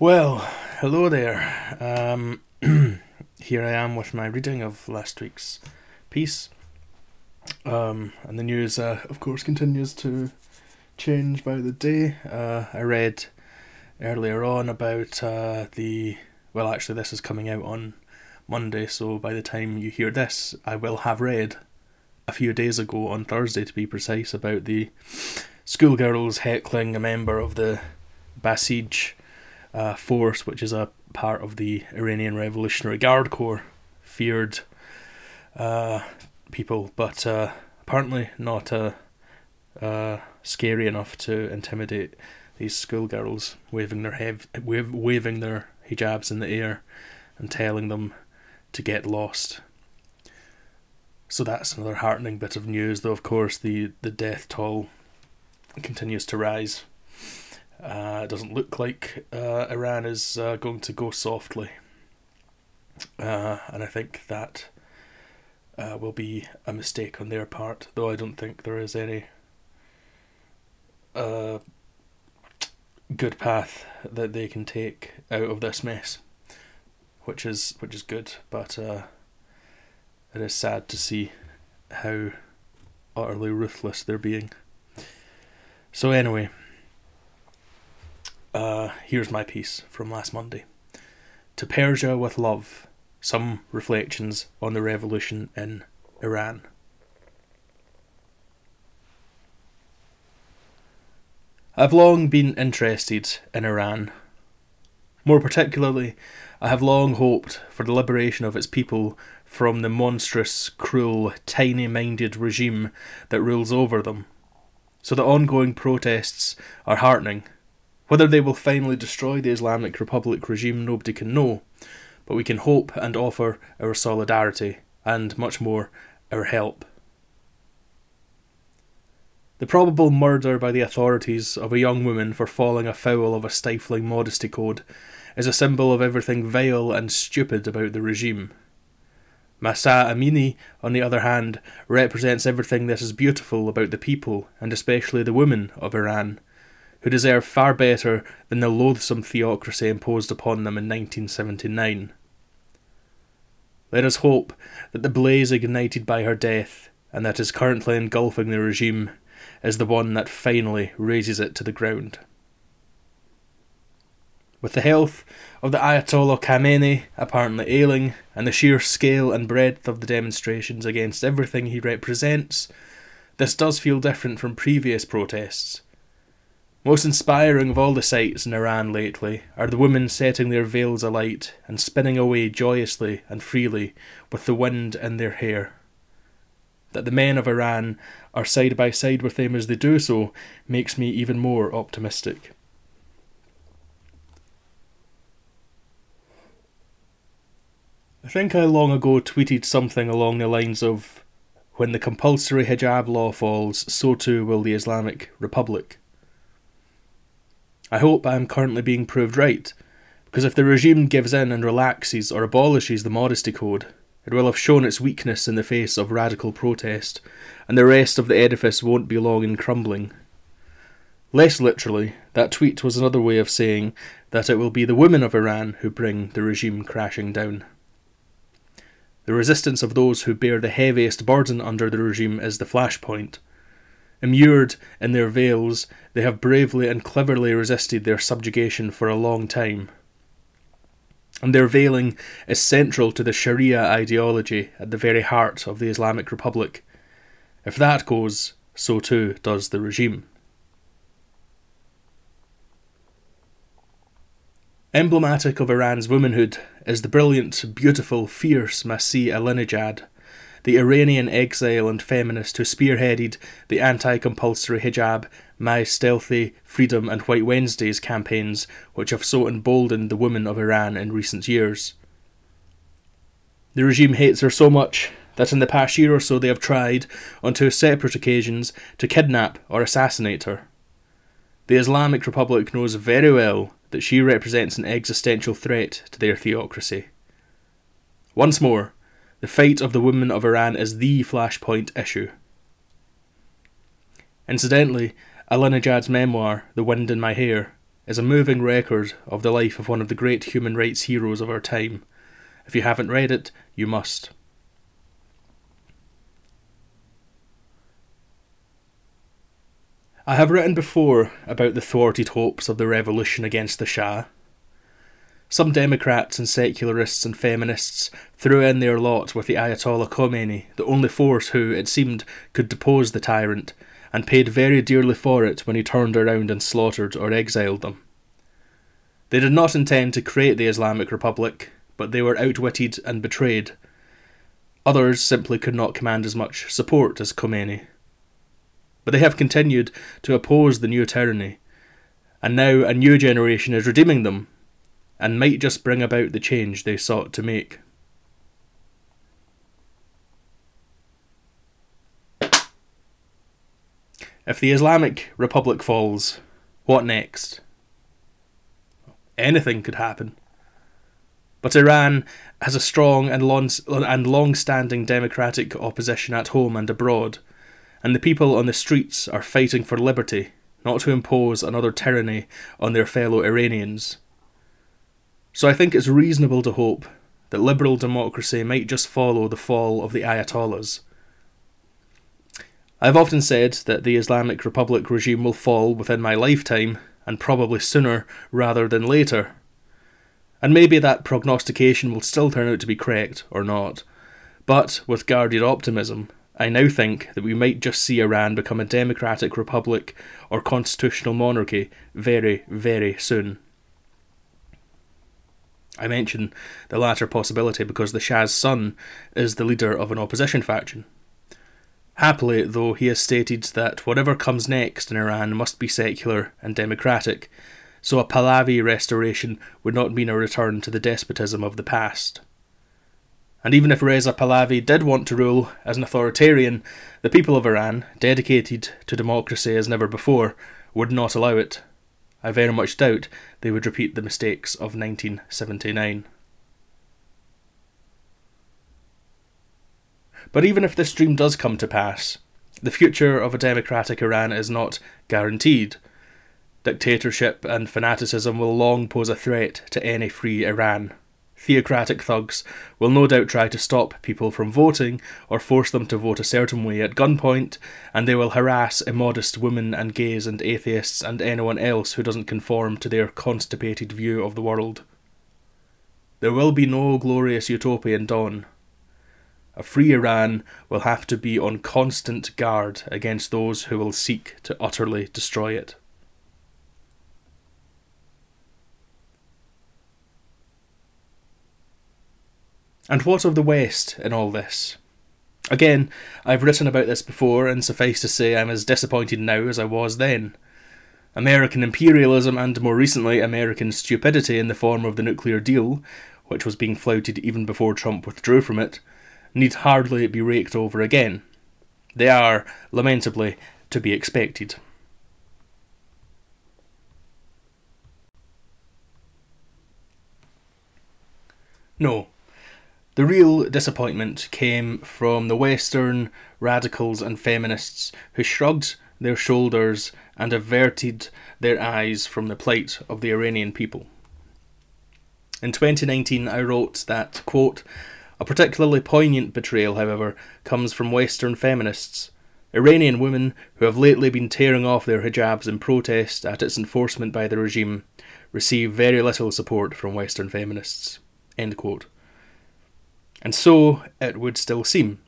Well, hello there. Um, here I am with my reading of last week's piece. Um, and the news, uh, of course, continues to change by the day. Uh, I read earlier on about uh, the. Well, actually, this is coming out on Monday, so by the time you hear this, I will have read a few days ago, on Thursday to be precise, about the schoolgirls heckling a member of the Basij uh, force, which is a part of the Iranian Revolutionary Guard Corps, feared uh, people, but uh, apparently not uh, uh, scary enough to intimidate these schoolgirls, waving their hev- wave- waving their hijabs in the air and telling them to get lost. So that's another heartening bit of news, though of course the, the death toll continues to rise. Uh, it doesn't look like uh, Iran is uh, going to go softly. Uh, and I think that uh, will be a mistake on their part, though I don't think there is any uh, good path that they can take out of this mess, which is which is good. But it is sad to see how utterly ruthless they're being. So anyway. Uh, here's my piece from last Monday. To Persia with Love Some Reflections on the Revolution in Iran. I've long been interested in Iran. More particularly, I have long hoped for the liberation of its people from the monstrous, cruel, tiny minded regime that rules over them. So the ongoing protests are heartening whether they will finally destroy the Islamic Republic regime, nobody can know, but we can hope and offer our solidarity, and much more, our help. The probable murder by the authorities of a young woman for falling afoul of a stifling modesty code is a symbol of everything vile and stupid about the regime. Mahsa Amini, on the other hand, represents everything that is beautiful about the people, and especially the women, of Iran, who deserve far better than the loathsome theocracy imposed upon them in 1979. Let us hope that the blaze ignited by her death, and that is currently engulfing the regime, is the one that finally razes it to the ground. With the health of the Ayatollah Khamenei apparently ailing, and the sheer scale and breadth of the demonstrations against everything he represents, this does feel different from previous protests, most inspiring of all the sights in Iran lately are the women setting their veils alight and spinning away joyously and freely with the wind in their hair. That the men of Iran are side by side with them as they do so makes me even more optimistic. I think I long ago tweeted something along the lines of When the compulsory hijab law falls, so too will the Islamic Republic. I hope I am currently being proved right, because if the regime gives in and relaxes or abolishes the modesty code, it will have shown its weakness in the face of radical protest, and the rest of the edifice won't be long in crumbling. Less literally, that tweet was another way of saying that it will be the women of Iran who bring the regime crashing down. The resistance of those who bear the heaviest burden under the regime is the flashpoint, Immured in their veils, they have bravely and cleverly resisted their subjugation for a long time. And their veiling is central to the Sharia ideology at the very heart of the Islamic Republic. If that goes, so too does the regime. Emblematic of Iran's womanhood is the brilliant, beautiful, fierce Masih Alinejad, the Iranian exile and feminist who spearheaded the anti compulsory hijab, My Stealthy, Freedom, and White Wednesdays campaigns, which have so emboldened the women of Iran in recent years. The regime hates her so much that in the past year or so they have tried, on two separate occasions, to kidnap or assassinate her. The Islamic Republic knows very well that she represents an existential threat to their theocracy. Once more, the fate of the women of Iran is the flashpoint issue. Incidentally, Alinejad's memoir, The Wind in My Hair, is a moving record of the life of one of the great human rights heroes of our time. If you haven't read it, you must. I have written before about the thwarted hopes of the revolution against the Shah. Some Democrats and secularists and feminists threw in their lot with the Ayatollah Khomeini, the only force who, it seemed, could depose the tyrant, and paid very dearly for it when he turned around and slaughtered or exiled them. They did not intend to create the Islamic Republic, but they were outwitted and betrayed. Others simply could not command as much support as Khomeini. But they have continued to oppose the new tyranny, and now a new generation is redeeming them, and might just bring about the change they sought to make. If the Islamic Republic falls, what next? Anything could happen. But Iran has a strong and long and long-standing democratic opposition at home and abroad, and the people on the streets are fighting for liberty, not to impose another tyranny on their fellow Iranians. So I think it's reasonable to hope that liberal democracy might just follow the fall of the Ayatollahs I've often said that the Islamic Republic regime will fall within my lifetime, and probably sooner rather than later. And maybe that prognostication will still turn out to be correct or not. But, with guarded optimism, I now think that we might just see Iran become a democratic republic or constitutional monarchy very, very soon. I mention the latter possibility because the Shah's son is the leader of an opposition faction. Happily, though, he has stated that whatever comes next in Iran must be secular and democratic, so a Pahlavi restoration would not mean a return to the despotism of the past. And even if Reza Pahlavi did want to rule as an authoritarian, the people of Iran, dedicated to democracy as never before, would not allow it. I very much doubt they would repeat the mistakes of 1979. But even if this dream does come to pass, the future of a democratic Iran is not guaranteed. Dictatorship and fanaticism will long pose a threat to any free Iran. Theocratic thugs will no doubt try to stop people from voting or force them to vote a certain way at gunpoint, and they will harass immodest women and gays and atheists and anyone else who doesn't conform to their constipated view of the world. There will be no glorious utopian dawn, a free Iran will have to be on constant guard against those who will seek to utterly destroy it. And what of the West in all this? Again, I've written about this before, and suffice to say I'm as disappointed now as I was then. American imperialism and more recently American stupidity in the form of the nuclear deal, which was being flouted even before Trump withdrew from it, need hardly be raked over again. They are, lamentably, to be expected. No, the real disappointment came from the Western radicals and feminists who shrugged their shoulders and averted their eyes from the plight of the Iranian people. In 2019, I wrote that, quote, a particularly poignant betrayal, however, comes from Western feminists. Iranian women, who have lately been tearing off their hijabs in protest at its enforcement by the regime, receive very little support from Western feminists. And so it would still seem.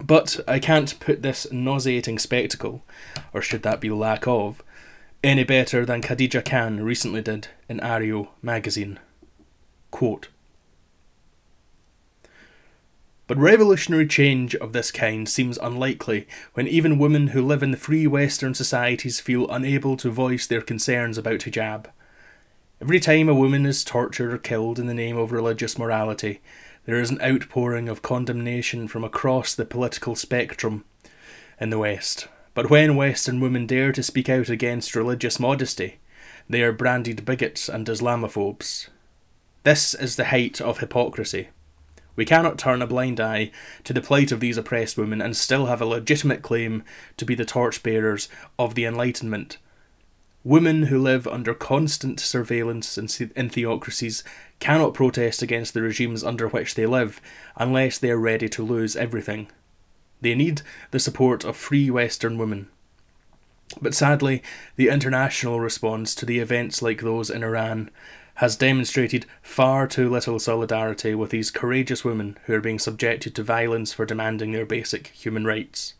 But I can't put this nauseating spectacle, or should that be lack of, any better than Khadija Khan recently did in Areo magazine. Quote, but revolutionary change of this kind seems unlikely when even women who live in the free Western societies feel unable to voice their concerns about hijab. Every time a woman is tortured or killed in the name of religious morality, there is an outpouring of condemnation from across the political spectrum in the West. But when Western women dare to speak out against religious modesty, they are branded bigots and Islamophobes. This is the height of hypocrisy. We cannot turn a blind eye to the plight of these oppressed women and still have a legitimate claim to be the torchbearers of the Enlightenment. Women who live under constant surveillance in, theocracies cannot protest against the regimes under which they live unless they are ready to lose everything. They need the support of free Western women. But sadly, the international response to the events like those in Iran has demonstrated far too little solidarity with these courageous women who are being subjected to violence for demanding their basic human rights.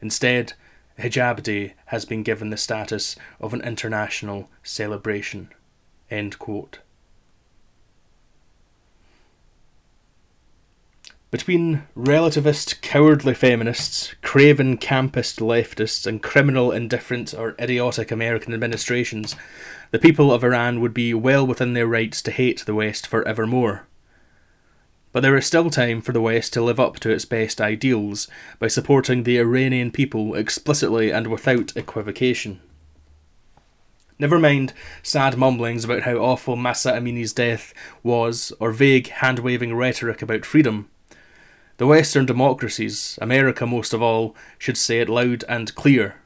Instead, Hijab Day has been given the status of an international celebration. End quote. Between relativist, cowardly feminists, craven campist leftists, and criminal, indifferent, or idiotic American administrations, the people of Iran would be well within their rights to hate the West for evermore. But there is still time for the West to live up to its best ideals by supporting the Iranian people explicitly and without equivocation. Never mind sad mumblings about how awful Mahsa Amini's death was, or vague hand waving rhetoric about freedom. The Western democracies, America most of all, should say it loud and clear.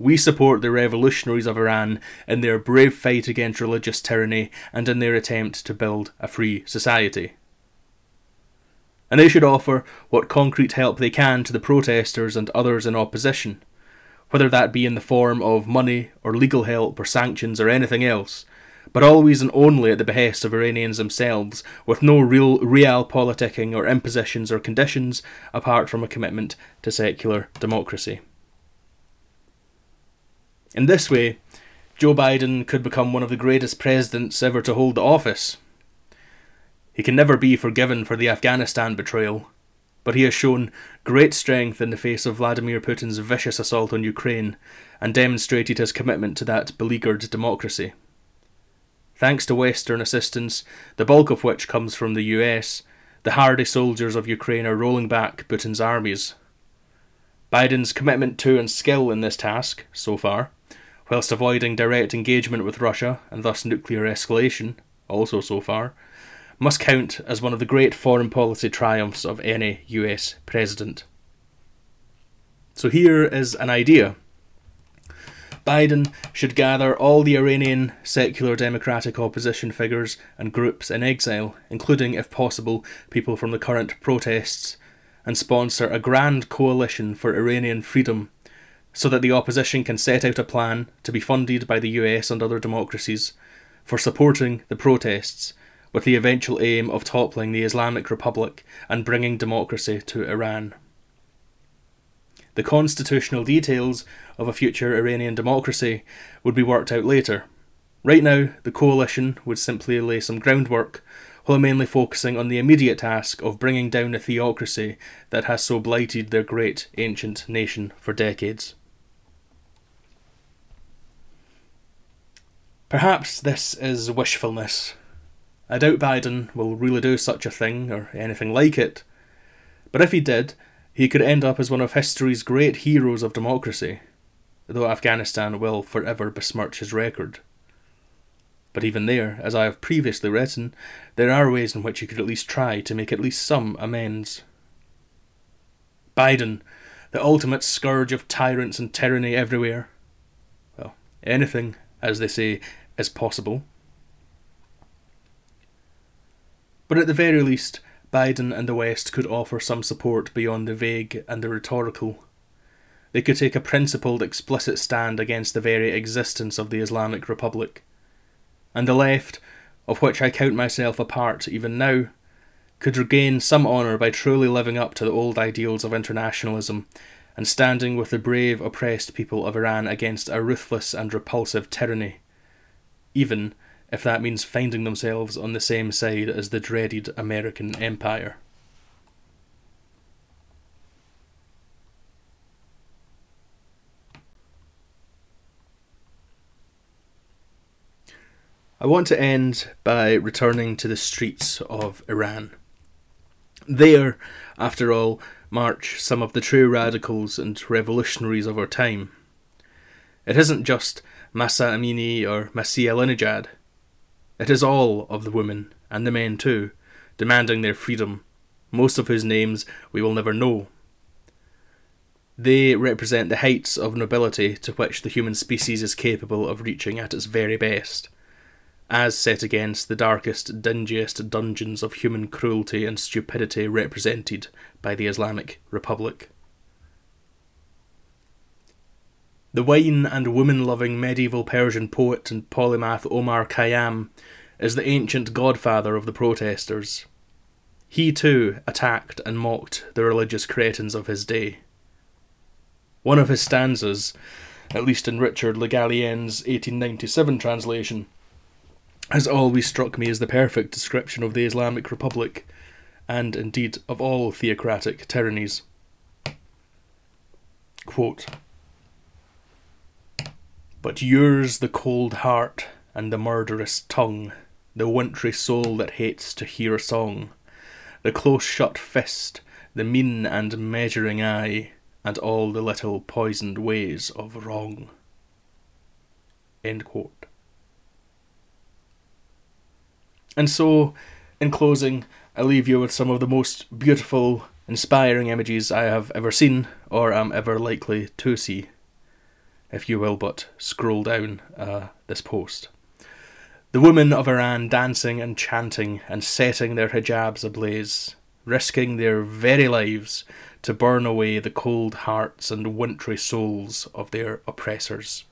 We support the revolutionaries of Iran in their brave fight against religious tyranny and in their attempt to build a free society and they should offer what concrete help they can to the protesters and others in opposition, whether that be in the form of money or legal help or sanctions or anything else, but always and only at the behest of Iranians themselves, with no real real politicking or impositions or conditions apart from a commitment to secular democracy. In this way, Joe Biden could become one of the greatest presidents ever to hold the office, he can never be forgiven for the Afghanistan betrayal, but he has shown great strength in the face of Vladimir Putin's vicious assault on Ukraine and demonstrated his commitment to that beleaguered democracy. Thanks to Western assistance, the bulk of which comes from the US, the hardy soldiers of Ukraine are rolling back Putin's armies. Biden's commitment to and skill in this task, so far, whilst avoiding direct engagement with Russia and thus nuclear escalation, also so far, must count as one of the great foreign policy triumphs of any US president. So here is an idea. Biden should gather all the Iranian secular democratic opposition figures and groups in exile, including, if possible, people from the current protests, and sponsor a grand coalition for Iranian freedom so that the opposition can set out a plan to be funded by the US and other democracies for supporting the protests with the eventual aim of toppling the Islamic Republic and bringing democracy to Iran. The constitutional details of a future Iranian democracy would be worked out later. Right now, the coalition would simply lay some groundwork, while mainly focusing on the immediate task of bringing down a theocracy that has so blighted their great ancient nation for decades. Perhaps this is wishfulness, I doubt Biden will really do such a thing or anything like it. But if he did, he could end up as one of history's great heroes of democracy, though Afghanistan will forever besmirch his record. But even there, as I have previously written, there are ways in which he could at least try to make at least some amends. Biden, the ultimate scourge of tyrants and tyranny everywhere. Well, anything, as they say, is possible. But at the very least, Biden and the West could offer some support beyond the vague and the rhetorical. They could take a principled, explicit stand against the very existence of the Islamic Republic. And the left, of which I count myself a part even now, could regain some honour by truly living up to the old ideals of internationalism and standing with the brave, oppressed people of Iran against a ruthless and repulsive tyranny, even if that means finding themselves on the same side as the dreaded American Empire. I want to end by returning to the streets of Iran. There, after all, march some of the true radicals and revolutionaries of our time. It isn't just Mahsa Amini or Masih Alinejad it is all of the women, and the men too, demanding their freedom, most of whose names we will never know. They represent the heights of nobility to which the human species is capable of reaching at its very best, as set against the darkest, dingiest dungeons of human cruelty and stupidity represented by the Islamic Republic. The wine and woman loving medieval Persian poet and polymath Omar Khayyam is the ancient godfather of the protesters. He too attacked and mocked the religious cretins of his day. One of his stanzas, at least in Richard Le Gallienne's 1897 translation, has always struck me as the perfect description of the Islamic Republic, and indeed of all theocratic tyrannies. Quote, but yours the cold heart and the murderous tongue, the wintry soul that hates to hear a song, the close shut fist, the mean and measuring eye, and all the little poisoned ways of wrong. And so, in closing, I leave you with some of the most beautiful, inspiring images I have ever seen or am ever likely to see, if you will but scroll down uh, this post. The women of Iran dancing and chanting and setting their hijabs ablaze, risking their very lives to burn away the cold hearts and wintry souls of their oppressors.